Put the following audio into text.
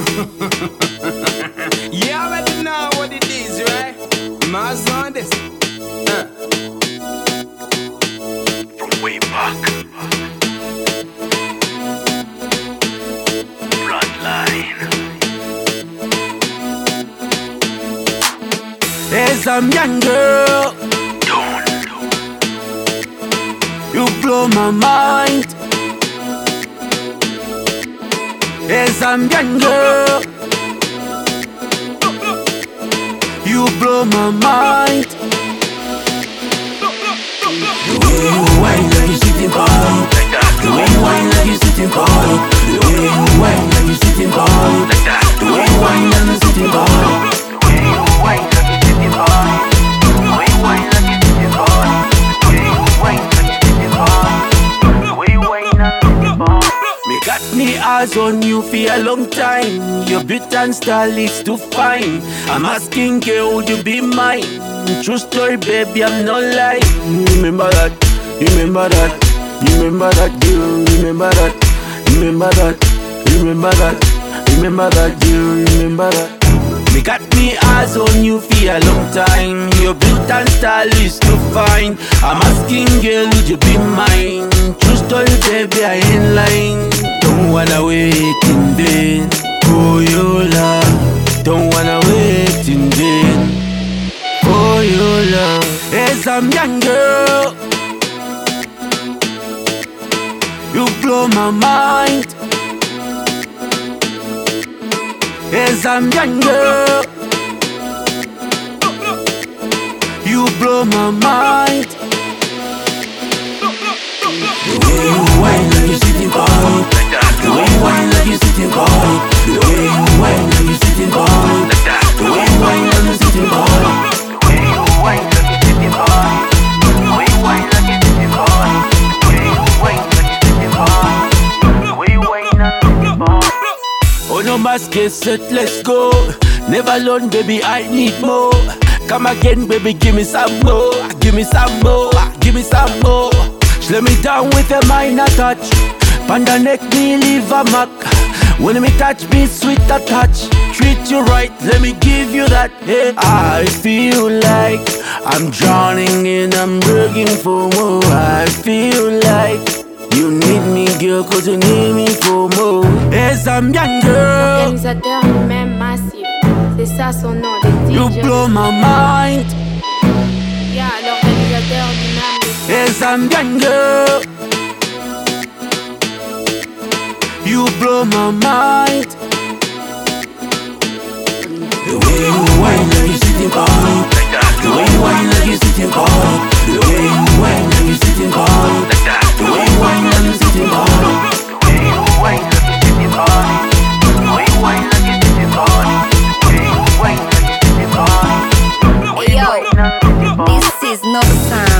you already know what it is, right? Mars on this. Uh. From way back. Bloodline. There's some young girl, Don't. you blow my mind. Young girl, you blow my mind. The way you whine like you sitting eyes on you for a long time. Your beauty and style is too fine. I'm asking, girl, would you be mine? True story, baby, I'm not lying. Remember that, remember that, remember that, girl, remember that, remember that, remember that, remember that, girl, remember that. Me got me eyes on you for a long time. Your beauty and style is too fine. I'm asking, girl, would you be mine? True story, baby, I ain't lying. Don't wanna wait in vain for your love. Don't wanna wait in vain for your love. Yes, I'm young girl. You blow my mind. Yes, I'm young girl. You blow my mind. No set, let's go. Never alone, baby, I need more. Come again, baby, give me some more. Give me some more. Give me some more. Slow me down with a minor touch. Panda neck, me leave a mark. When me touch me, sweet a touch. Treat you right, let me give you that. Hey, I feel like I'm drowning and I'm begging for more. I feel like you need me, girl, cause you need me for more. Young girl. Organisateur massif, c'est ça son nom, des You blow my mind. Yeah, l'organisateur lui-même. Yes, I'm girl. You blow my mind. This is no sound.